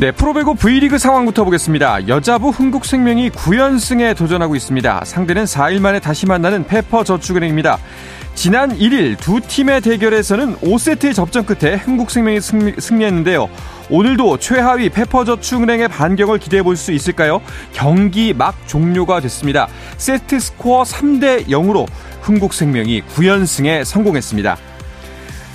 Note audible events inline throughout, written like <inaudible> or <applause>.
네, 프로배구 V리그 상황부터 보겠습니다. 여자부 흥국생명이 9연승에 도전하고 있습니다. 상대는 4일 만에 다시 만나는 페퍼저축은행입니다. 지난 1일 두 팀의 대결에서는 5세트의 접전 끝에 흥국생명이 승리, 승리했는데요. 오늘도 최하위 페퍼저축은행의 반격을 기대해 볼 수 있을까요? 경기 막 종료가 됐습니다. 세트 스코어 3대 0으로 흥국생명이 9연승에 성공했습니다.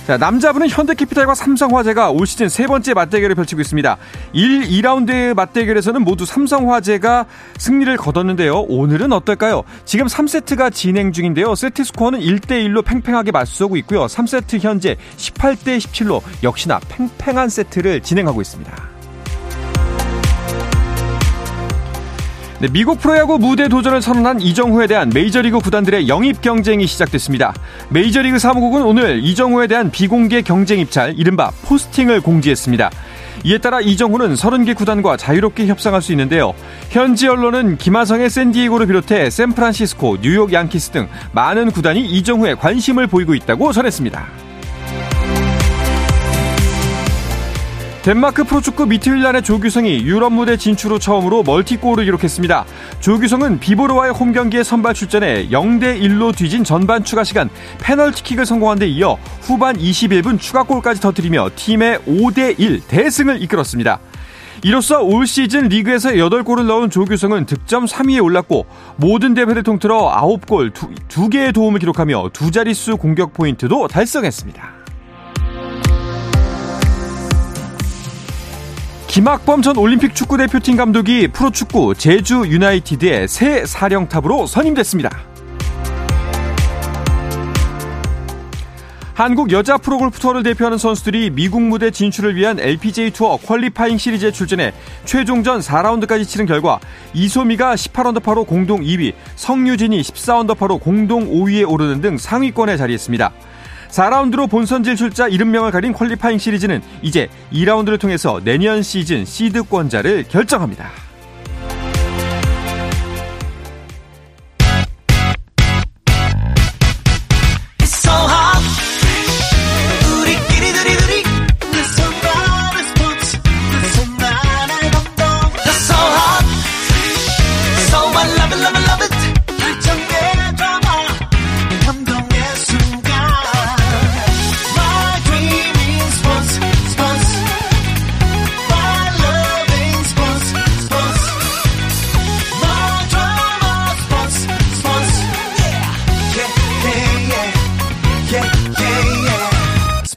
자, 남자부는 현대캐피탈과 삼성화재가 올 시즌 세 번째 맞대결을 펼치고 있습니다. 1, 2라운드의 맞대결에서는 모두 삼성화재가 승리를 거뒀는데요. 오늘은 어떨까요? 지금 3세트가 진행 중인데요. 세트 스코어는 1대1로 팽팽하게 맞서고 있고요. 3세트 현재 18대 17로 역시나 팽팽한 세트를 진행하고 있습니다. 네, 미국 프로야구 무대 도전을 선언한 이정후에 대한 메이저리그 구단들의 영입 경쟁이 시작됐습니다. 메이저리그 사무국은 오늘 이정후에 대한 비공개 경쟁 입찰, 이른바 포스팅을 공지했습니다. 이에 따라 이정후는 30개 구단과 자유롭게 협상할 수 있는데요. 현지 언론은 김하성의 샌디에고를 비롯해 샌프란시스코, 뉴욕 양키스 등 많은 구단이 이정후에 관심을 보이고 있다고 전했습니다. 덴마크 프로축구 미트윌란의 조규성이 유럽 무대 진출 후 처음으로 멀티골을 기록했습니다. 조규성은 비보르와의 홈경기에 선발 출전해 0대1로 뒤진 전반 추가 시간 페널티킥을 성공한 데 이어 후반 21분 추가골까지 터뜨리며 팀의 5대1 대승을 이끌었습니다. 이로써 올 시즌 리그에서 8골을 넣은 조규성은 득점 3위에 올랐고 모든 대회를 통틀어 9골 2개의 도움을 기록하며 두 자릿수 공격 포인트도 달성했습니다. 김학범 전 올림픽 축구 대표팀 감독이 프로축구 제주 유나이티드의 새 사령탑으로 선임됐습니다. 한국 여자 프로골프 투어를 대표하는 선수들이 미국 무대 진출을 위한 LPGA 투어 qualifying 시리즈에 출전해 최종전 4라운드까지 치른 결과 이소미가 18언더파로 공동 2위, 성유진이 14언더파로 공동 5위에 오르는 등 상위권에 자리했습니다. 4라운드로 본선 진출자 70명을 가린 qualifying 시리즈는 이제 2라운드를 통해서 내년 시즌 시드권자를 결정합니다.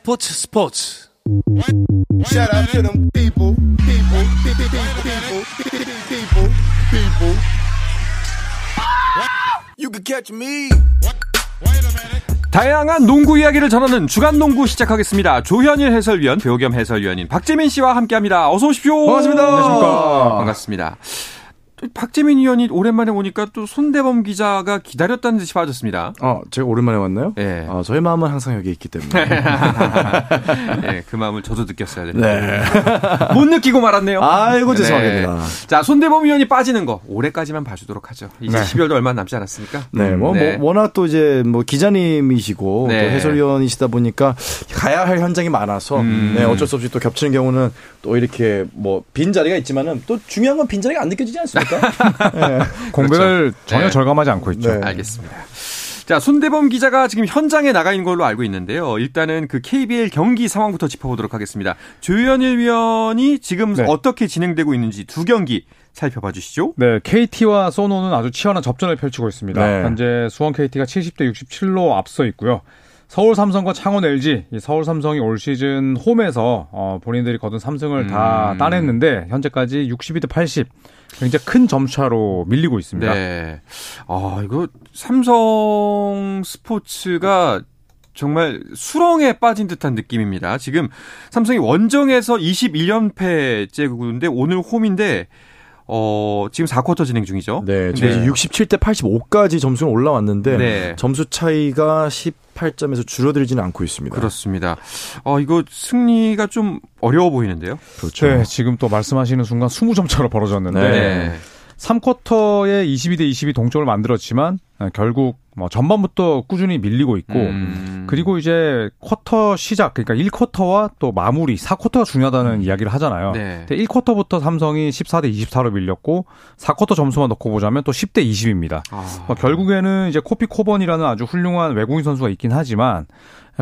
스포츠 스포츠 Shout out to them people, people, people, people, people, people. You can catch me. 다양한 농구 이야기를 전하는 주간 농구 시작하겠습니다. 조현일 해설위원, 배우 겸 해설위원인 박재민 씨와 함께합니다. 어서 오십시오. 반갑습니다. 안녕하십니까. 반갑습니다. 박재민 의원이 오랜만에 오니까 또 손대범 기자가 기다렸다는 듯이 빠졌습니다. 어, 제가 오랜만에 왔나요? 네. 어, 저의 마음은 항상 여기 있기 때문에. 네, <laughs> 그 마음을 저도 느꼈어야 되는데. 네. <laughs> 못 느끼고 말았네요. 아이고, 죄송합니다. 네. 자, 손대범 의원이 빠지는 거 올해까지만 봐주도록 하죠. 이제 네. 12월도 얼마 남지 않았습니까? 네, 뭐, 네. 뭐 워낙 또 이제 뭐 기자님이시고 또 네. 해설위원이시다 보니까 가야 할 현장이 많아서 음. 네, 어쩔 수 없이 또 겹치는 경우는 또 이렇게 뭐 빈 자리가 있지만은 또 중요한 건 빈 자리가 안 느껴지지 않습니까? <laughs> 네. 공백을 그렇죠. 전혀 네. 절감하지 않고 있죠. 네. 알겠습니다. 자, 손대범 기자가 지금 현장에 나가 있는 걸로 알고 있는데요. 일단은 그 KBL 경기 상황부터 짚어보도록 하겠습니다. 조현일 위원이 지금 네. 어떻게 진행되고 있는지 두 경기 살펴봐 주시죠. 네, KT와 소노는 아주 치열한 접전을 펼치고 있습니다. 네. 현재 수원 KT가 70대 67로 앞서 있고요. 서울 삼성과 창원 LG, 서울 삼성이 올 시즌 홈에서 어, 본인들이 거둔 3승을 음. 다 따냈는데 현재까지 62대 80. 굉장히 큰 점차로 밀리고 있습니다. 네. 아, 이거 삼성 스포츠가 정말 수렁에 빠진 듯한 느낌입니다. 지금 삼성이 원정에서 21연패째인데 오늘 홈인데 어, 지금 4쿼터 진행 중이죠. 네. 네. 67대 85까지 점수는 올라왔는데 네. 점수 차이가 18점에서 줄어들지는 않고 있습니다. 그렇습니다. 어, 이거 승리가 좀 어려워 보이는데요. 그렇죠. 네, 지금 또 말씀하시는 순간 20점 차로 벌어졌는데 네. 3쿼터에 22대 22 동점을 만들었지만 결국 뭐 전반부터 꾸준히 밀리고 있고 음. 그리고 이제 쿼터 시작 그러니까 1쿼터와 또 마무리 4쿼터가 중요하다는 음. 이야기를 하잖아요. 네. 1쿼터부터 삼성이 14대 24로 밀렸고 4쿼터 점수만 넣고 보자면 또 10대 20입니다. 아. 뭐 결국에는 이제 코피 코번이라는 아주 훌륭한 외국인 선수가 있긴 하지만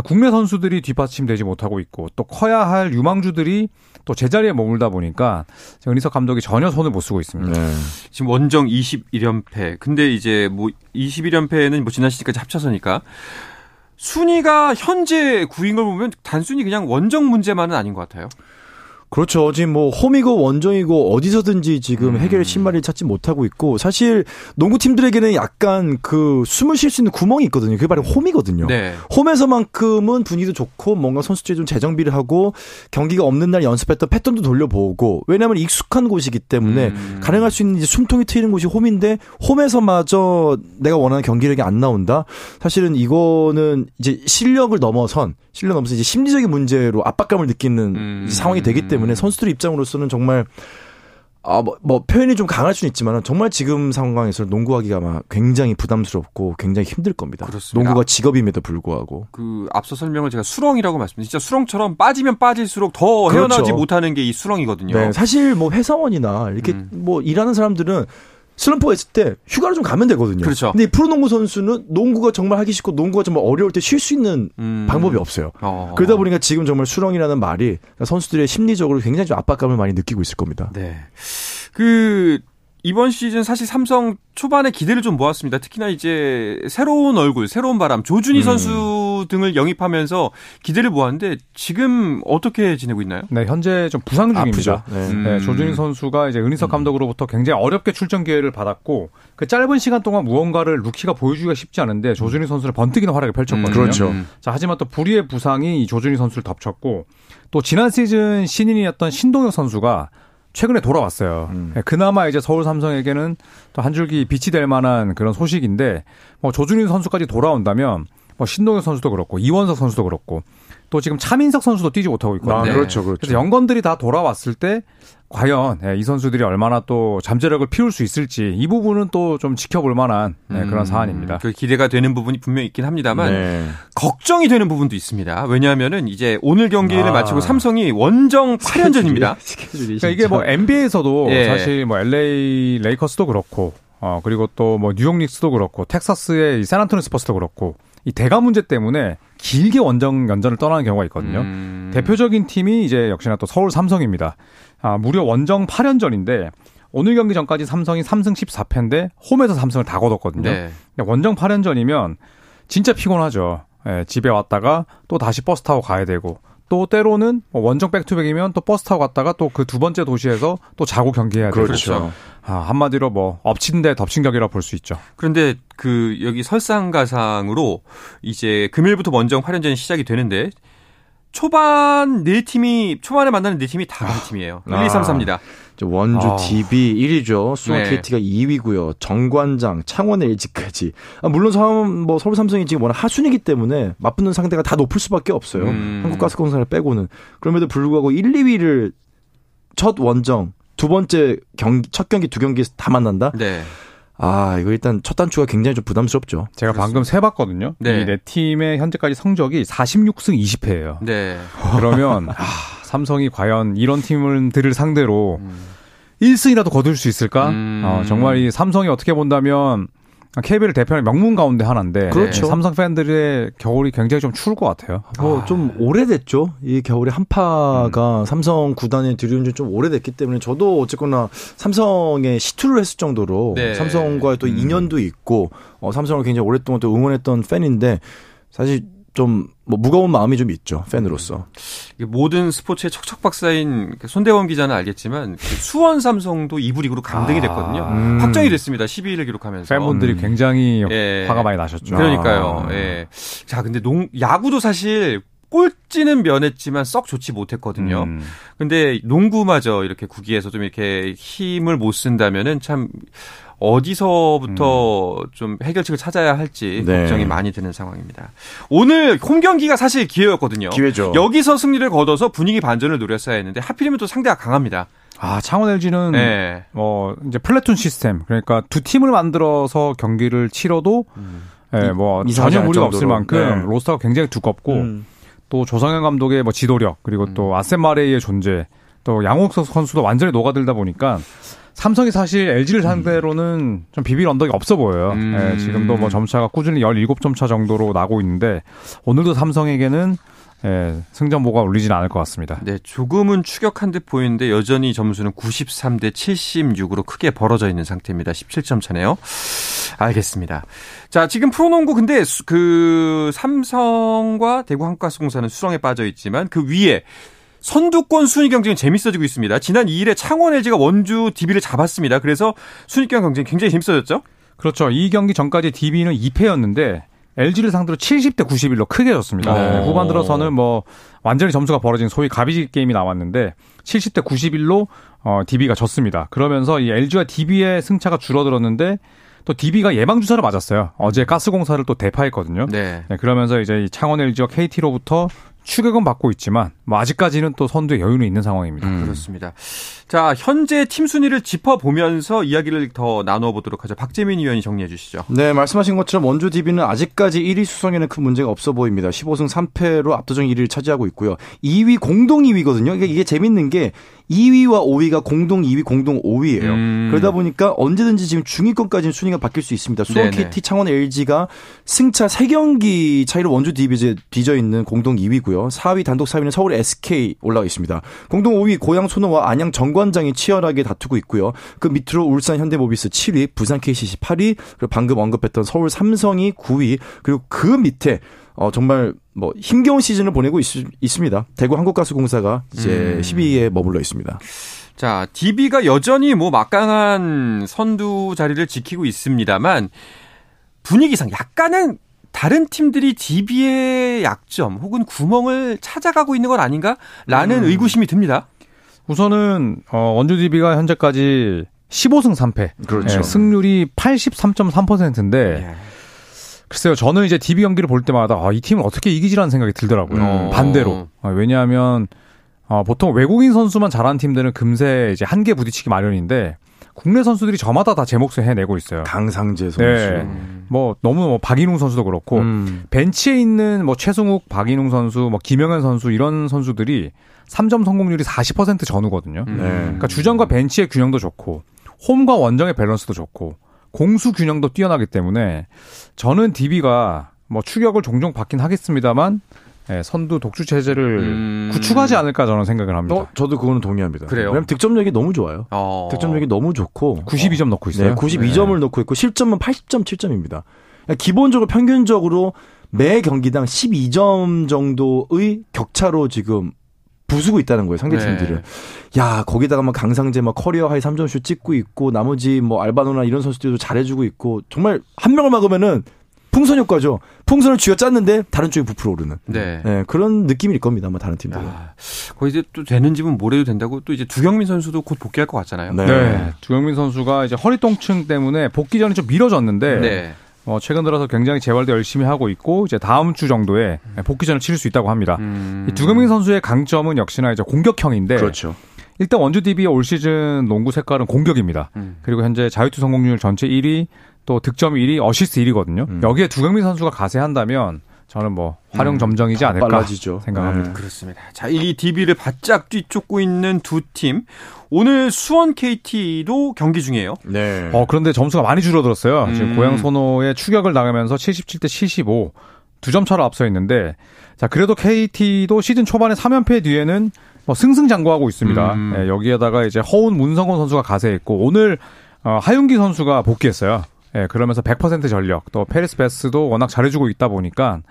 국내 선수들이 뒷받침되지 못하고 있고 또 커야 할 유망주들이 또 제자리에 머물다 보니까 은희석 감독이 전혀 손을 못 쓰고 있습니다. 네. 지금 원정 21연패. 근데 이제 뭐 21연패는 뭐 지난 시즌까지 합쳐서니까 순위가 현재 구인 걸 보면 단순히 그냥 원정 문제만은 아닌 것 같아요. 그렇죠. 지금 뭐 홈이고 원정이고 어디서든지 지금 음. 해결 신말을 찾지 못하고 있고 사실 농구 팀들에게는 약간 그 숨을 쉴 수 있는 구멍이 있거든요. 그게 바로 홈이거든요. 네. 홈에서만큼은 분위기도 좋고 뭔가 선수들이 좀 재정비를 하고 경기가 없는 날 연습했던 패턴도 돌려보고 왜냐하면 익숙한 곳이기 때문에 음. 가능할 수 있는 이제 숨통이 트이는 곳이 홈인데 홈에서마저 내가 원하는 경기력이 안 나온다. 사실은 이거는 이제 실력을 넘어선 실력 넘어서 이제 심리적인 문제로 압박감을 느끼는 음. 상황이 되기 때문에 선수들 입장으로서는 정말 아, 뭐, 뭐, 표현이 좀 강할 수는 있지만 정말 지금 상황에서 농구하기가 막 굉장히 부담스럽고 굉장히 힘들 겁니다. 그렇습니다. 농구가 직업임에도 불구하고. 그 앞서 설명을 제가 수렁이라고 말씀드렸죠. 진짜 수렁처럼 빠지면 빠질수록 더 헤어나지 그렇죠. 못하는 게 이 수렁이거든요. 네, 사실 뭐 회사원이나 이렇게 음. 뭐 일하는 사람들은 슬럼프가 있을 때 휴가를 좀 가면 되거든요. 그렇죠. 근데 프로농구 선수는 농구가 정말 하기 싫고 농구가 정말 어려울 때 쉴 수 있는 음. 방법이 없어요. 어. 그러다 보니까 지금 정말 수렁이라는 말이 선수들의 심리적으로 굉장히 좀 압박감을 많이 느끼고 있을 겁니다. 네. 그 이번 시즌 사실 삼성 초반에 기대를 좀 모았습니다. 특히나 이제 새로운 얼굴, 새로운 바람, 조준희 음. 선수 등을 영입하면서 기대를 모았는데 지금 어떻게 지내고 있나요? 네, 현재 좀 부상 중입니다. 네. 음. 네, 조준희 선수가 이제 은희석 음. 감독으로부터 굉장히 어렵게 출전 기회를 받았고 그 짧은 시간 동안 무언가를 루키가 보여주기가 쉽지 않은데 조준희 선수를 번뜩이는 활약을 펼쳤거든요. 음, 그렇죠. 자, 하지만 또 불의의 부상이 이 조준희 선수를 덮쳤고 또 지난 시즌 신인이었던 신동혁 선수가 최근에 돌아왔어요. 음. 네, 그나마 이제 서울 삼성에게는 또 한 줄기 빛이 될 만한 그런 소식인데 뭐 조준희 선수까지 돌아온다면 뭐 신동엽 선수도 그렇고 이원석 선수도 그렇고 또 지금 차민석 선수도 뛰지 못하고 있거든요. 아, 그렇죠, 그렇죠. 그래서 연건들이 다 돌아왔을 때 과연 예, 이 선수들이 얼마나 또 잠재력을 피울 수 있을지 이 부분은 또 좀 지켜볼 만한 네, 그런 음, 사안입니다. 그 기대가 되는 부분이 분명히 있긴 합니다만 네. 걱정이 되는 부분도 있습니다. 왜냐하면은 이제 오늘 경기를 아. 마치고 삼성이 원정 <laughs> 8연전입니다. 그러니까 이게 뭐 NBA에서도 예. 사실 뭐 LA 레이커스도 그렇고 어 그리고 또 뭐 뉴욕 닉스도 그렇고 텍사스의 샌안토니오 스퍼스도 그렇고 이 대관 문제 때문에 길게 원정 연전을 떠나는 경우가 있거든요. 음. 대표적인 팀이 이제 역시나 또 서울 삼성입니다. 아, 무려 원정 8연전인데 오늘 경기 전까지 삼성이 3승 14패인데 홈에서 삼승을 다 거뒀거든요. 네. 원정 8연전이면 진짜 피곤하죠. 예, 집에 왔다가 또 다시 버스 타고 가야 되고 또 때로는 뭐 원정 back-to-back이면 또 버스 타고 갔다가 또 그 두 번째 도시에서 또 자고 경기해야 되고 그렇죠. 아, 한마디로 뭐 엎친 데 덮친 격이라 볼 수 있죠. 그런데 그 여기 설상가상으로 이제 금일부터 원정 8연전이 시작이 되는데 초반 네 팀이 초반에 만나는 네 팀이 다 같은 팀이에요. 1, 2, 3, 4입니다. 원주 아. DB 1위죠. 수원 네. KT가 2위고요. 정관장, 창원 LG까지. 아, 물론 삼, 뭐 서울 삼성이 지금 워낙 하순이기 때문에 맞붙는 상대가 다 높을 수밖에 없어요. 음. 한국가스공사를 빼고는. 그럼에도 불구하고 1, 2위를 첫 원정 두 번째 경기 첫 경기 두 경기에서 다 만난다. 네. 아, 이거 일단 첫 단추가 굉장히 좀 부담스럽죠. 제가 그렇습니다. 방금 세 봤거든요. 네. 이네 팀의 현재까지 성적이 46승 20패예요. 네. 그러면 <laughs> 아, 삼성이 과연 이런 팀들을 상대로 음. 1승이라도 거둘 수 있을까? 음. 어, 정말 이 삼성이 어떻게 본다면 KBL 대표는 명문 가운데 하나인데 그렇죠. 네, 삼성 팬들의 겨울이 굉장히 좀 추울 것 같아요. 뭐좀 아. 오래됐죠. 이 겨울에 한파가 음. 삼성 구단에 들여온 지 좀 오래됐기 때문에 저도 어쨌거나 삼성에 시투를 했을 정도로 네. 삼성과의 또 음. 인연도 있고 어, 삼성을 굉장히 오랫동안 또 응원했던 팬인데 사실 좀 뭐 무거운 마음이 좀 있죠 팬으로서. 모든 스포츠의 척척 박사인 그 손대원 기자는 알겠지만 그 수원 삼성도 2부 리그로 강등이 됐거든요. 아, 음. 확정이 됐습니다. 12위를 기록하면서. 팬분들이 굉장히 예. 화가 많이 나셨죠. 그러니까요. 아. 예. 자, 근데 농 야구도 사실 꼴찌는 면했지만 썩 좋지 못했거든요. 음. 근데 농구마저 이렇게 구기에서 좀 이렇게 힘을 못 쓴다면은 참 어디서부터 음. 좀 해결책을 찾아야 할지 네. 걱정이 많이 드는 상황입니다. 오늘 홈 경기가 사실 기회였거든요. 기회죠. 여기서 승리를 거둬서 분위기 반전을 노렸어야 했는데 하필이면 또 상대가 강합니다. 아, 창원 LG는 네. 어 이제 플래툰 시스템 그러니까 두 팀을 만들어서 경기를 치러도 음. 예, 뭐 전혀 무리가 없을 만큼 네. 로스터가 굉장히 두껍고 음. 또 조성현 감독의 뭐 지도력 그리고 음. 또 아센 마레이의 존재 또 양홍석 선수도 완전히 녹아들다 보니까 삼성이 사실 LG를 상대로는 좀 비빌 언덕이 없어 보여요. 음. 예, 지금도 뭐 점차가 꾸준히 17점 차 정도로 나고 있는데 오늘도 삼성에게는 예, 승전보가 울리지는 않을 것 같습니다. 네, 조금은 추격한 듯 보이는데 여전히 점수는 93대 76으로 크게 벌어져 있는 상태입니다. 17점 차네요. 알겠습니다. 자, 지금 프로농구 근데 그 삼성과 대구 한국가스공사는 수렁에 빠져 있지만 그 위에 선두권 순위 경쟁이 재밌어지고 있습니다. 지난 2일에 창원 LG가 원주 DB를 잡았습니다. 그래서 순위권 경쟁이 굉장히 재밌어졌죠? 그렇죠. 이 경기 전까지 DB는 2패였는데 LG를 상대로 70대 91로 크게 졌습니다. 네. 후반 들어서는 뭐 완전히 점수가 벌어진 소위 가비지 게임이 나왔는데 70대 91로 어, DB가 졌습니다. 그러면서 이 LG와 DB의 승차가 줄어들었는데 또 DB가 예방 주사를 맞았어요. 어제 가스공사를 또 대파했거든요. 네. 네 그러면서 이제 이 창원 LG와 KT로부터 추격은 받고 있지만 뭐 아직까지는 또 선두에 여유는 있는 상황입니다. 음. 그렇습니다. 자, 현재 팀 순위를 짚어보면서 이야기를 더 나누어 보도록 하죠. 박재민 의원이 정리해 주시죠. 네, 말씀하신 것처럼 원주 DB는 아직까지 1위 수성에는 큰 문제가 없어 보입니다. 15승 3패로 압도적 1위를 차지하고 있고요. 2위 공동 2위거든요. 그러니까 이게 재밌는 게 2위와 5위가 공동 2위, 공동 5위예요. 음. 그러다 보니까 언제든지 지금 중위권까지는 순위가 바뀔 수 있습니다. 수원 네네. KT, 창원 LG가 승차 3경기 차이로 원주 DB에 뒤져 있는 공동 2위고요. 4위 단독 4위는 서울 SK 올라가 있습니다. 공동 5위 고양 소노와 안양 정관장이 치열하게 다투고 있고요. 그 밑으로 울산 현대모비스 7위, 부산 KCC 8위, 그리고 방금 언급했던 서울 삼성이 9위, 그리고 그 밑에 어, 정말 뭐 힘겨운 시즌을 보내고 있, 습니다 대구 한국가스공사가 이제 음. 12위에 머물러 있습니다. 자, DB가 여전히 뭐 막강한 선두 자리를 지키고 있습니다만 분위기상 약간은 다른 팀들이 DB의 약점 혹은 구멍을 찾아가고 있는 건 아닌가라는 음. 의구심이 듭니다. 우선은 어, 원주 DB가 현재까지 15승 3패. 그렇죠. 예, 승률이 83.3%인데 예. 글쎄요, 저는 이제 DB 경기를 볼 때마다 아, 이 팀을 어떻게 이기지라는 생각이 들더라고요. 음. 반대로. 아, 왜냐하면 어, 보통 외국인 선수만 잘하는 팀들은 금세 이제 한계 부딪히기 마련인데 국내 선수들이 저마다 다 제 몫을 해내고 있어요. 강상재 선수. 네. 뭐 너무 뭐 박인웅 선수도 그렇고 음. 벤치에 있는 뭐 최승욱, 박인웅 선수, 뭐 김영현 선수 이런 선수들이 3점 성공률이 40% 전후거든요. 음. 네. 그러니까 주전과 벤치의 균형도 좋고 홈과 원정의 밸런스도 좋고 공수 균형도 뛰어나기 때문에 저는 DB가 뭐 추격을 종종 받긴 하겠습니다만 예, 선두 독주 체제를 음... 구축하지 않을까 저는 생각을 합니다. 어, 저도 그거는 동의합니다. 그래요? 왜냐면 득점력이 너무 좋아요. 어... 득점력이 너무 좋고 92점 어... 넣고 있어요. 네, 92점을 네. 넣고 있고 실점은 80.7점입니다. 기본적으로 평균적으로 매 경기당 12점 정도의 격차로 지금 부수고 있다는 거예요, 상대 팀들을. 네. 야, 거기다가 막 강상재 막 career high 3점슛 찍고 있고 나머지 뭐 알바노나 이런 선수들도 잘해주고 있고 정말 한 명을 막으면은 풍선 효과죠. 풍선을 쥐어 짰는데 다른 쪽이 부풀어 오르는. 네. 네. 그런 느낌일 겁니다. 아마 다른 팀들은. 아, 거기 이제 또 되는 집은 뭘 해도 된다고 또 이제 두경민 선수도 곧 복귀할 것 같잖아요. 네. 네. 두경민 선수가 이제 허리 통증 때문에 복귀 전에 좀 미뤄졌는데 네. 어, 최근 들어서 굉장히 재활도 열심히 하고 있고 이제 다음 주 정도에 복귀전을 치를 수 있다고 합니다. 음. 두경민 선수의 강점은 역시나 이제 공격력인데 그렇죠. 일단 원주 DB의 올 시즌 농구 색깔은 공격입니다. 음. 그리고 현재 자유투 성공률 전체 1위, 또 득점 1위, 어시스트 1위거든요. 음. 여기에 두경민 선수가 가세한다면 저는 뭐 화룡 음, 점정이지 음, 않을까 빨라지죠. 생각합니다. 네. 그렇습니다. 자, 이 DB를 바짝 뒤쫓고 있는 두 팀. 오늘 수원 KT도 경기 중이에요. 네. 어, 그런데 점수가 많이 줄어들었어요. 음. 지금 고양 소노의 추격을 당하면서 77대 75. 두 점 차로 앞서 있는데 자, 그래도 KT도 시즌 초반에 3연패 뒤에는 뭐 승승장구하고 있습니다. 음. 네, 여기에다가 이제 허운 문성곤 선수가 가세했고 오늘 어, 하윤기 선수가 복귀했어요. 예, 그러면서 100% 전력 또 페리스 베스도 워낙 잘해주고 있다 보니까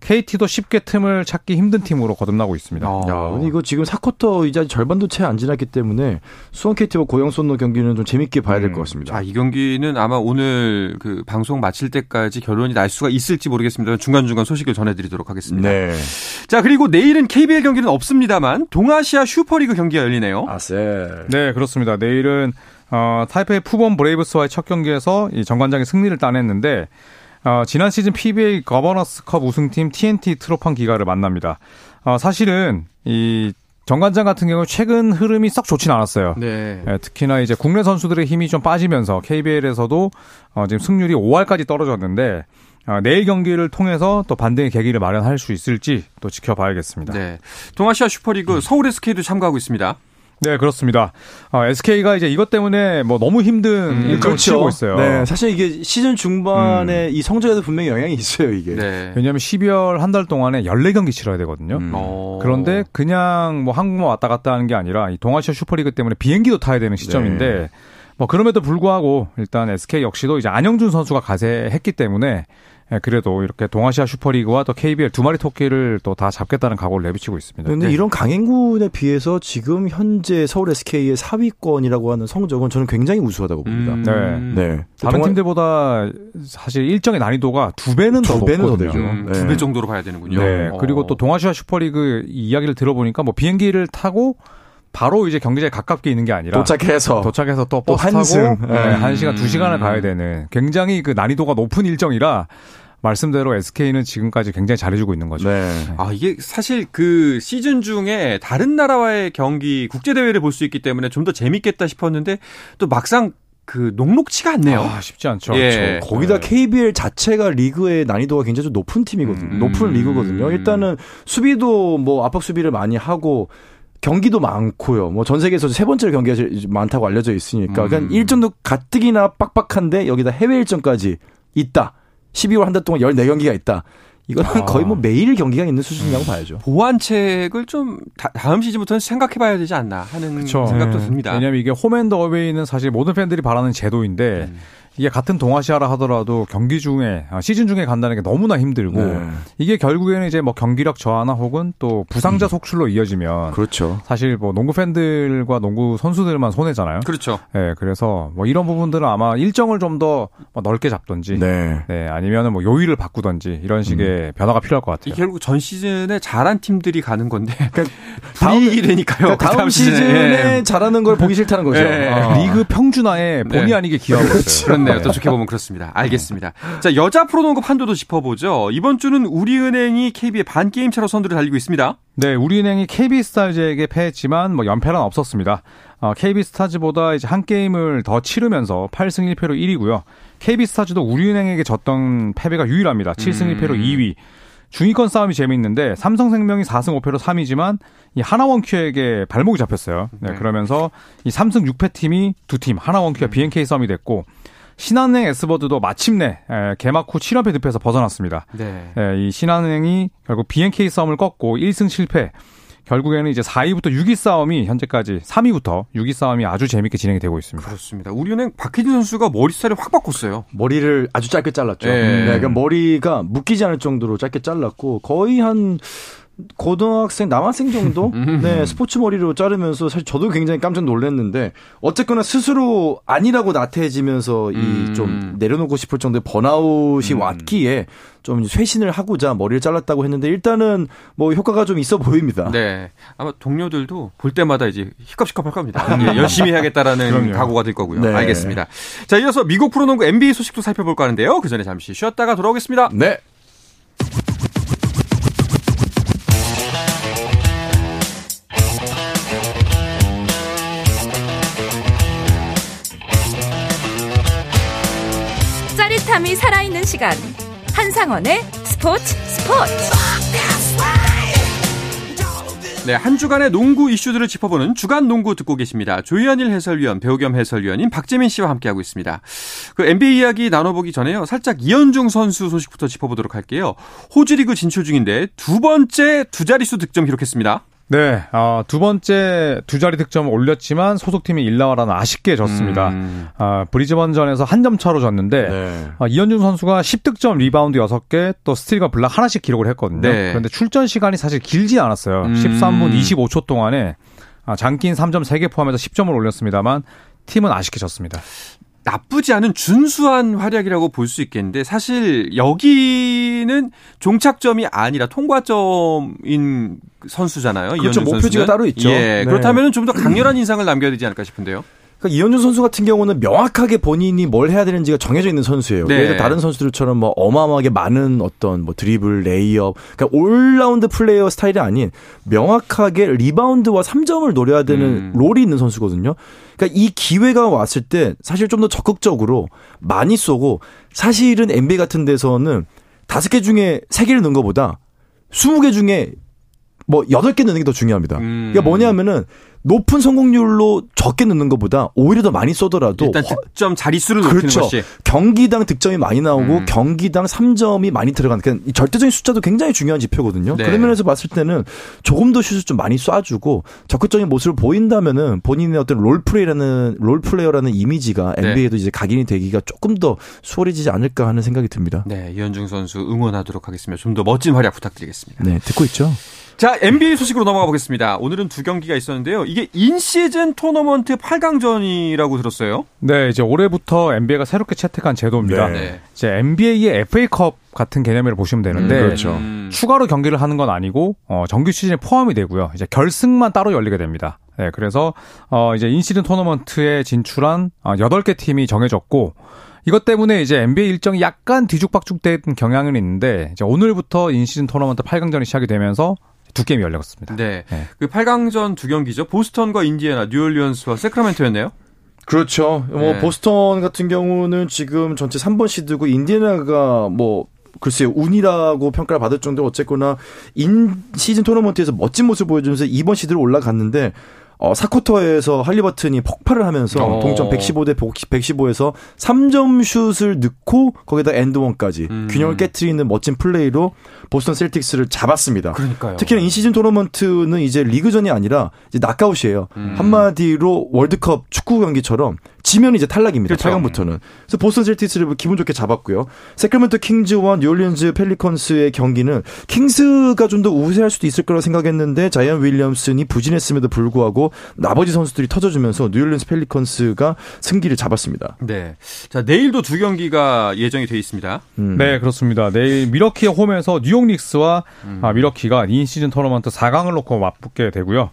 KT도 쉽게 틈을 찾기 힘든 팀으로 거듭나고 있습니다. 야, 이거 지금 4쿼터 이제 절반도 채 안 지났기 때문에 수원 KT와 고영 손노 경기는 좀 재밌게 봐야 될것 음. 같습니다. 자, 이 경기는 아마 오늘 그 방송 마칠 때까지 결론이 날 수가 있을지 모르겠습니다. 중간중간 소식을 전해드리도록 하겠습니다. 네. 자, 그리고 내일은 KBL 경기는 없습니다만 동아시아 슈퍼리그 경기가 열리네요. 아셀. 네, 그렇습니다. 내일은 어, 타이페이 푸본 브레이브스와의 첫 경기에서 이 정관장이 승리를 따냈는데 어, 지난 시즌 PBA 거버너스컵 우승팀 TNT 트로판 기가를 만납니다. 어, 사실은 이 정관장 같은 경우 최근 흐름이 썩 좋진 않았어요. 네. 예, 특히나 이제 국내 선수들의 힘이 좀 빠지면서 KBL에서도 어, 지금 승률이 5할까지 떨어졌는데 어, 내일 경기를 통해서 또 반등의 계기를 마련할 수 있을지 또 지켜봐야겠습니다. 네. 동아시아 슈퍼리그 서울 SK도 참가하고 있습니다. 네, 그렇습니다. 어, SK가 이제 이것 때문에 뭐 너무 힘든 음, 일정을 그렇죠. 치르고 있어요. 네, 사실 이게 시즌 중반에 음. 이 성적에도 분명히 영향이 있어요, 이게. 네. 왜냐하면 12월 한 달 동안에 14경기 치러야 되거든요. 음. 어. 그런데 그냥 뭐 한국만 왔다 갔다 하는 게 아니라 이 동아시아 슈퍼리그 때문에 비행기도 타야 되는 시점인데 네. 뭐 그럼에도 불구하고 일단 SK 역시도 이제 안영준 선수가 가세했기 때문에 예, 그래도 이렇게 동아시아 슈퍼리그와 또 KBL 두 마리 토끼를 또 다 잡겠다는 각오를 내비치고 있습니다. 그런데 네. 이런 강행군에 비해서 지금 현재 서울 SK의 4위권이라고 하는 성적은 저는 굉장히 우수하다고 봅니다. 음. 네. 네. 다른. 팀들보다 사실 일정의 난이도가 두 배는 두 더 배는 높거든요. 더 되죠. 음, 두배 정도로 봐야 되는군요. 네. 어. 그리고 또 동아시아 슈퍼리그 이야기를 들어보니까 뭐 비행기를 타고 바로 이제 경기장에 가깝게 있는 게 아니라 도착해서 도착해서 또 버스 또 타고 네, 한 시간 두 시간을 가야 되는 굉장히 그 난이도가 높은 일정이라 말씀대로 SK는 지금까지 굉장히 잘해주고 있는 거죠. 네. 아 이게 사실 그 시즌 중에 다른 나라와의 경기 국제 대회를 볼 수 있기 때문에 좀 더 재밌겠다 싶었는데 또 막상 그 녹록치가 않네요. 아, 쉽지 않죠. 예. 그렇죠. 거기다 네. KBL 자체가 리그의 난이도가 굉장히 좀 높은 팀이거든요. 음. 높은 리그거든요. 일단은 수비도 뭐 압박 수비를 많이 하고 경기도 많고요. 뭐 전 세계에서 세 번째로 경기가 많다고 알려져 있으니까 음. 그러니까 일정도 가뜩이나 빡빡한데 여기다 해외 일정까지 있다. 12월 한 달 동안 14경기가 있다. 이거는 아. 거의 뭐 매일 경기가 있는 수준이라고 봐야죠. 보완책을 좀 다, 음 시즌부터는 생각해 봐야 되지 않나 하는 그쵸. 생각도 듭니다. 왜냐하면 이게 홈앤더 어웨이는 사실 모든 팬들이 바라는 제도인데 음. 이게 같은 동아시아라 하더라도 경기 중에 아, 시즌 중에 간다는 게 너무나 힘들고 네. 이게 결국에는 이제 뭐 경기력 저하나 혹은 또 부상자 음. 속출로 이어지면 그렇죠. 사실 뭐 농구 팬들과 농구 선수들만 손해잖아요. 그렇죠. 네, 그래서 뭐 이런 부분들은 아마 일정을 좀더 뭐 넓게 잡던지, 네, 네 아니면은 뭐 요일을 바꾸던지 이런 식의 음. 변화가 필요할 것 같아요. 결국 전 시즌에 잘한 팀들이 가는 건데 <laughs> 그러니까 <laughs> 분위기되니까요. 그러니까 다음, 시즌에, 예. 잘하는 걸 보기 싫다는 거죠. 네. 아. 리그 평준화에 본의 네. 아니게 기여하고 있어요. 그렇네요. 또 좋게 보면 그렇습니다. 알겠습니다. 자, 여자 프로농구 판도도 짚어보죠. 이번 주는 우리은행이 KB의 반 게임 차로 선두를 달리고 있습니다. 네, 우리은행이 KB스타즈에게 패했지만 뭐 연패는 없었습니다. 어, KB스타즈보다 이제 한 게임을 더 치르면서 8승 1패로 1위고요. KB스타즈도 우리은행에게 졌던 패배가 유일합니다. 7승 1패로 2위. 중위권 싸움이 재미있는데 삼성생명이 4승 5패로 3위지만 이 하나원큐에게 발목이 잡혔어요. 네, 네. 그러면서 이 3승 6패 팀이 두 팀 하나원큐와 음. BNK 싸움이 됐고 신한은행 S버드도 마침내 개막 후 7연패 늪에서 벗어났습니다. 네. 이 신한은행이 결국 BNK 싸움을 꺾고 1승 7패. 결국에는 이제 4위부터 6위 싸움이 현재까지 3위부터 6위 싸움이 아주 재밌게 진행이 되고 있습니다. 그렇습니다. 우리은행 박희진 선수가 머리 스타일을 확 바꿨어요. 머리를 아주 짧게 잘랐죠. 네. 네. 그러니까 머리가 묶이지 않을 정도로 짧게 잘랐고 거의 한 고등학생 남학생 정도 <laughs> 음. 네 스포츠 머리로 자르면서 사실 저도 굉장히 깜짝 놀랐는데 어쨌거나 스스로 아니라고 나태해지면서 음. 이좀 내려놓고 싶을 정도의 번아웃이 음. 왔기에 좀 쇄신을 하고자 머리를 잘랐다고 했는데 일단은 뭐 효과가 좀 있어 보입니다. 네 아마 동료들도 볼 때마다 이제 힙갑힙갑할 겁니다. 예, 열심히 해야겠다라는 각오가 될 거고요. 네. 알겠습니다. 자 이어서 미국 프로농구 NBA 소식도 살펴볼까 하는데요. 그 전에 잠시 쉬었다가 돌아오겠습니다. 네. 사람이 살아있는 시간 한상원의 스포츠 스포츠 네, 한 주간의 농구 이슈들을 짚어보는 주간 농구 듣고 계십니다. 조현일 해설위원, 배우 겸 해설위원인 박재민 씨와 함께하고 있습니다. 그 NBA 이야기 나눠보기 전에요. 살짝 이현중 선수 소식부터 짚어보도록 할게요. 호주리그 진출 중인데 두 번째 두 자릿수 득점 기록했습니다. 네, 어, 두 번째 두 자리 득점을 올렸지만 소속팀인 일라와라는 아쉽게 졌습니다. 음. 어, 브리즈번전에서 한 점 차로 졌는데 네. 어, 이현중 선수가 10득점, 리바운드 6개, 또 스틸과 블락 하나씩 기록을 했거든요. 네. 그런데 출전 시간이 사실 길지 않았어요. 음. 13분 25초 동안에 아, 장기인 3점 3개 포함해서 10점을 올렸습니다,만 팀은 아쉽게 졌습니다. 나쁘지 않은 준수한 활약이라고 볼 수 있겠는데 사실 여기는 종착점이 아니라 통과점인 선수잖아요. 그렇죠. 목표지가 따로 있죠. 예. 네. 그렇다면 좀 더 강렬한 인상을 남겨야 되지 않을까 싶은데요. 그러니까 이현중 선수 같은 경우는 명확하게 본인이 뭘 해야 되는지가 정해져 있는 선수예요. 네. 들어 다른 선수들처럼 뭐 어마어마하게 많은 어떤 뭐 드리블, 레이업, 그러니까 올라운드 플레이어 스타일이 아닌 명확하게 리바운드와 3점을 노려야 되는 음. 롤이 있는 선수거든요. 그러니까 이 기회가 왔을 때 사실 좀 더 적극적으로 많이 쏘고 사실은 NBA 같은 데서는 다섯 개 중에 세 개를 넣은 것보다 20개 중에 뭐 8개 넣는 게 더 중요합니다. 음. 그러니까 뭐냐면은 높은 성공률로 적게 넣는 것보다 오히려 더 많이 쏘더라도 일단 득점 자릿수를 높이는 그렇죠. 것이 경기당 득점이 많이 나오고 음. 경기당 3점이 많이 들어가는 그러니까 절대적인 숫자도 굉장히 중요한 지표거든요. 네. 그런 면에서 봤을 때는 조금 더 슛을 좀 많이 쏴주고 적극적인 모습을 보인다면은 본인의 어떤 롤플레이라는 롤플레이어라는 이미지가 NBA에도 네. 이제 각인이 되기가 조금 더 수월해지지 않을까 하는 생각이 듭니다. 네, 이현중 선수 응원하도록 하겠습니다. 좀 더 멋진 활약 부탁드리겠습니다. 네, 듣고 있죠. 자, NBA 소식으로 넘어가 보겠습니다. 오늘은 두 경기가 있었는데요. 이게 인시즌 토너먼트 8강전이라고 들었어요. 네, 이제 올해부터 NBA가 새롭게 채택한 제도입니다. 네. 이제 NBA의 FA컵 같은 개념으로 보시면 되는데 음, 그렇죠. 음. 추가로 경기를 하는 건 아니고 어, 정규 시즌에 포함이 되고요. 이제 결승만 따로 열리게 됩니다. 네, 그래서 어, 이제 인시즌 토너먼트에 진출한 어, 8개 팀이 정해졌고 이것 때문에 이제 NBA 일정이 약간 뒤죽박죽된 경향은 있는데 이제 오늘부터 인시즌 토너먼트 8강전이 시작이 되면서 두 게임이 열렸습니다. 네. 네. 그 8강전 두 경기죠. 보스턴과 인디애나, 뉴올리언스와 세크라멘토였네요. 그렇죠. 뭐 네. 뭐 보스턴 같은 경우는 지금 전체 3번 시드고 인디애나가 뭐 글쎄요 운이라고 평가를 받을 정도로 어쨌거나 in season 토너먼트에서 멋진 모습을 보여주면서 2번 시드로 올라갔는데 어, 4쿼터에서 할리버튼이 폭발을 하면서 어. 동점 115대 115에서 3점 슛을 넣고 거기다 and one까지 음. 균형을 깨뜨리는 멋진 플레이로 보스턴 셀틱스를 잡았습니다. 그러니까요. 특히나 in season 토너먼트는 이제 리그전이 아니라 이제 낙아웃이에요. 음. 한마디로 월드컵 축구 경기처럼 지면 이제 탈락입니다. 그렇죠. 8강부터는. 그래서 보스턴 셀틱스를 기분 좋게 잡았고요. 새크라멘토 킹스와 뉴올리언스 펠리컨스의 경기는 킹스가 좀 더 우세할 수도 있을 거라고 생각했는데 자이언 윌리엄슨이 부진했음에도 불구하고 나머지 선수들이 터져주면서 뉴올리언스 펠리컨스가 승기를 잡았습니다. 네. 자, 내일도 두 경기가 예정이 돼 있습니다. 음. 네, 그렇습니다. 내일 밀워키 홈에서 뉴욕 닉스와 음. 아, 밀워키가 in season 토너먼트 4강을 놓고 맞붙게 되고요.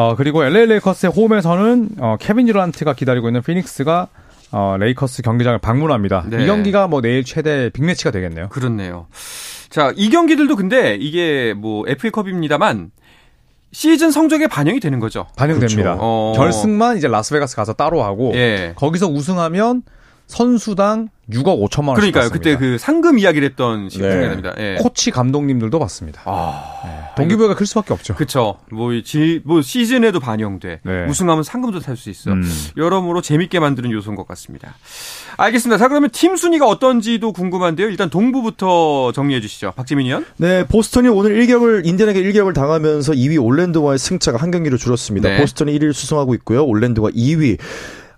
어, 그리고 LA 레이커스의 홈에서는 어, 케빈 듀란트가 기다리고 있는 피닉스가 어, 레이커스 경기장을 방문합니다. 네. 이 경기가 뭐 내일 최대 big match가 되겠네요. 그렇네요. 자, 이 경기들도 근데 이게 뭐 FA컵입니다만 시즌 성적에 반영이 되는 거죠. 반영됩니다. 그렇죠. 어... 결승만 이제 라스베가스 가서 따로 하고 예. 거기서 우승하면 선수당 6억 5천만 원. 그러니까요. 그때 그 상금 이야기를 했던 시간이 네. 예. 코치 감독님들도 받습니다. 아, 네. 동기부여가 클 수밖에 없죠. 그렇죠. 뭐, 뭐 시즌에도 반영돼. 네. 우승하면 상금도 탈 수 있어. 음. 여러모로 재밌게 만드는 요소인 것 같습니다. 알겠습니다. 자 그러면 팀 순위가 어떤지도 궁금한데요. 일단 동부부터 정리해 주시죠. 박재민 위원. 네, 보스턴이 오늘 일격을 인디애나에게 일격을 당하면서 2위 올랜도와의 승차가 한 경기로 줄었습니다. 네. 보스턴이 1위를 수성하고 있고요. 올랜도가 2위.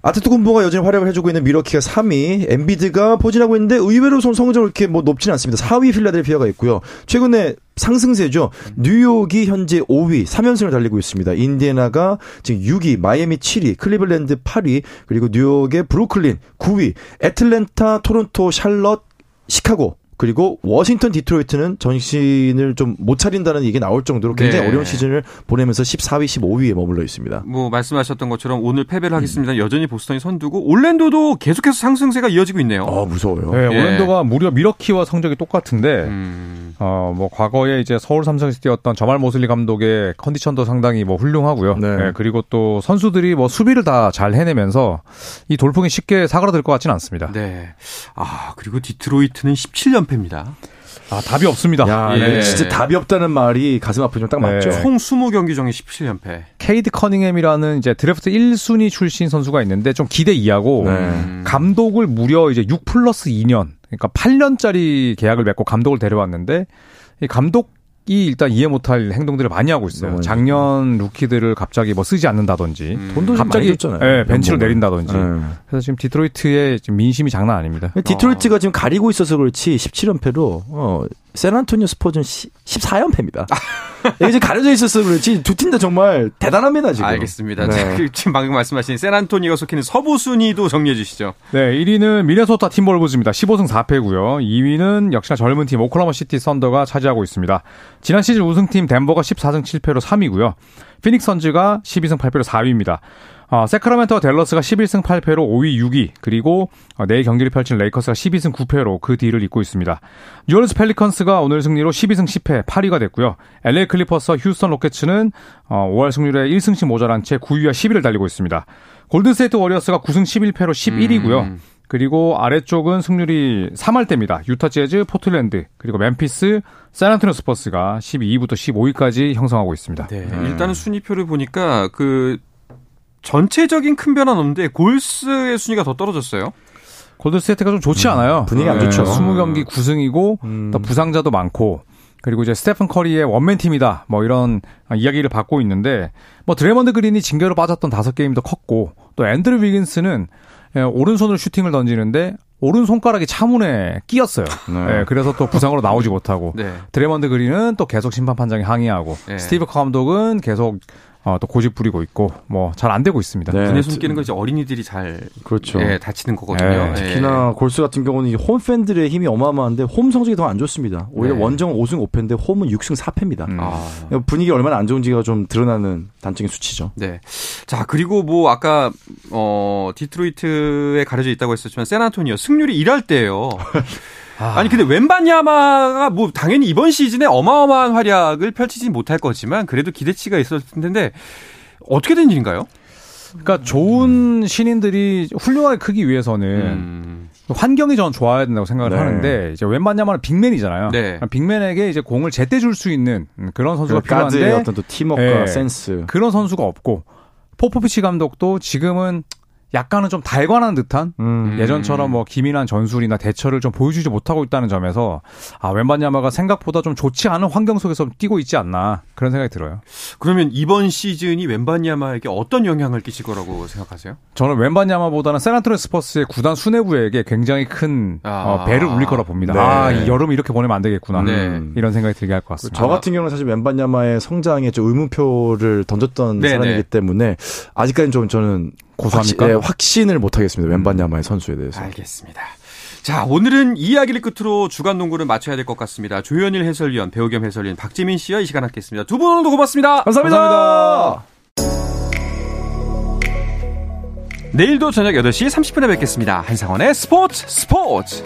아데토쿤보가 여전히 활약을 해주고 있는 밀워키가 3위, 엠비드가 포진하고 있는데 의외로 성적으로 이렇게 뭐 높지는 않습니다. 4위 필라델피아가 있고요. 최근에 상승세죠. 뉴욕이 현재 5위, 3연승을 달리고 있습니다. 인디애나가 지금 6위, 마이애미 7위, 클리블랜드 8위, 그리고 뉴욕의 브루클린 9위, 애틀랜타, 토론토, 샬럿, 시카고 그리고 워싱턴 디트로이트는 전신을 좀 못 차린다는 얘기 나올 정도로 굉장히 네. 어려운 시즌을 보내면서 14위, 15위에 머물러 있습니다. 뭐 말씀하셨던 것처럼 오늘 패배를 하겠습니다. 음. 여전히 보스턴이 선두고 올랜도도 계속해서 상승세가 이어지고 있네요. 아 무서워요. 네, 예. 올랜도가 무려 미러키와 성적이 똑같은데 음. 어뭐 과거에 이제 서울 삼성에서 뛰었던 저말 모슬리 감독의 컨디션도 상당히 뭐 훌륭하고요. 네. 네, 그리고 또 선수들이 뭐 수비를 다 잘 해내면서 이 돌풍이 쉽게 사그라들 것 같지는 않습니다. 네. 아 그리고 디트로이트는 17년 3연패 입니다. 아, 답이 없습니다. 야, 예. 진짜 답이 없다는 말이 가슴 아프지만 딱 맞죠. 네. 총 20경기 중에 17연패. 케이드 커닝햄이라는 이제 드래프트 1순위 출신 선수가 있는데 좀 기대 이하고 네. 감독을 무려 이제 6 플러스 2년, 그러니까 8년짜리 계약을 맺고 감독을 데려왔는데 이 감독 일단 이해 못할 행동들을 많이 하고 있어요. 작년 루키들을 갑자기 뭐 쓰지 않는다든지 음. 돈도 갑자기 줬잖아요. 네, 벤치로 내린다든지. 네. 그래서 지금 디트로이트의 지금 민심이 장난 아닙니다. 디트로이트가 어. 지금 가리고 있어서 그렇지 17연패로 어, 샌안토니오 스퍼스는 14연패입니다. 이게 지금 가려져 있어서 그렇지 두 팀 다 정말 대단합니다 지금. 알겠습니다. 네. 그 지금 방금 말씀하신 샌안토니오가 속해는 서부 순위도 정리해 주시죠. 네, 1위는 미네소타 팀버울브스입니다. 15승 4패고요. 2위는 역시나 젊은 팀 오클라호마 시티 썬더가 차지하고 있습니다. 지난 시즌 우승팀 덴버가 14승 7패로 3위고요. 피닉스 선즈가 12승 8패로 4위입니다. 어, 새크라멘토와 댈러스가 11승 8패로 5위, 6위, 그리고 어, 내일 경기를 펼친 레이커스가 12승 9패로 그 뒤를 잇고 있습니다. 뉴올리언스 펠리컨스가 오늘 승리로 12승 10패 8위가 됐고요. LA 클리퍼스와 휴스턴 로켓츠는 어, 5할 승률에 1승씩 모자란 채 9위와 10위를 달리고 있습니다. 골든스테이트 워리어스가 9승 11패로 11위고요. 음. 그리고 아래쪽은 승률이 3할 대입니다. 유타 재즈, 포틀랜드, 그리고 멤피스, 샌안토니오 스퍼스가 12위부터 15위까지 형성하고 있습니다. 네, 음. 일단은 순위표를 보니까 그 전체적인 큰 변화는 없는데 골스의 순위가 더 떨어졌어요. 골든스테이트가 좀 좋지 음, 않아요. 분위기 안 좋죠. 20경기 9승이고 음. 또 부상자도 많고 그리고 이제 스테픈 커리의 원맨 팀이다. 뭐 이런 이야기를 받고 있는데 뭐 드레이먼드 그린이 징계로 빠졌던 다섯 게임도 컸고 또 앤드류 위긴스는 예, 오른손으로 슈팅을 던지는데 오른 손가락이 차문에 끼었어요. 네. 네, 그래서 또 부상으로 나오지 못하고 네. 드레이먼드 그린은 또 계속 심판 판정에 항의하고 네. 스티브 감독은 계속 어, 또 고집 부리고 있고 뭐 잘 안 되고 있습니다. 네. 문에 손 끼는 건 이제 어린이들이 잘 그렇죠. 예, 다치는 거거든요. 네. 예. 특히나 골스 같은 경우는 홈 팬들의 힘이 어마어마한데 홈 성적이 더 안 좋습니다. 오히려 네. 원정은 5승 5패인데 홈은 6승 4패입니다. 음. 아. 분위기 얼마나 안 좋은지가 좀 드러나는 단적인 수치죠. 네. 자 그리고 뭐 아까 어 디트로이트에 가려져 있다고 했었지만 세나토니오 승률이 1할 때예요. <laughs> 아. 아니 근데 웬바냐마가 뭐 당연히 이번 시즌에 어마어마한 활약을 펼치지 못할 거지만 그래도 기대치가 있었을 텐데 어떻게 된 일인가요? 그러니까 좋은 신인들이 훌륭하게 크기 위해서는 음. 환경이 저는 좋아야 된다고 생각을 네. 하는데 이제 웬만냐마는 빅맨이잖아요. 네. 빅맨에게 이제 공을 제때 줄 수 있는 그런 선수가 그 필요한데 어떤 또 팀워크와 네. 센스 그런 선수가 없고 포포비치 감독도 지금은 약간은 좀 달관한 듯한 음. 예전처럼 뭐 기민한 전술이나 대처를 좀 보여주지 못하고 있다는 점에서 아 웸반야마가 생각보다 좀 좋지 않은 환경 속에서 뛰고 있지 않나 그런 생각이 들어요. 그러면 이번 시즌이 웸반야마에게 어떤 영향을 끼칠 거라고 생각하세요? 저는 웸반야마보다는 샌안토니오 스퍼스의 구단 수뇌부에게 굉장히 큰 아. 어, 벨을 울릴 거라 봅니다. 네. 아이 여름 이렇게 보내면 안 되겠구나 네. 이런 생각이 들게 할 것 같습니다. 저 같은 경우는 사실 웬바냐마의 성장에 좀 의문표를 던졌던 네, 사람이기 네. 때문에 아직까지는 좀 저는 고소합니까? 확신, 네, 확신을 못 하겠습니다. 웬반야마의 선수에 대해서. 알겠습니다. 자, 오늘은 이 이야기를 끝으로 주간 농구를 마쳐야 될 것 같습니다. 조현일 해설위원, 배우 겸 해설위원 박지민 씨와 이 시간 함께했습니다. 두 분 오늘도 고맙습니다. 감사합니다. 감사합니다. 내일도 저녁 8시 30분에 뵙겠습니다. 한상원의 스포츠 스포츠.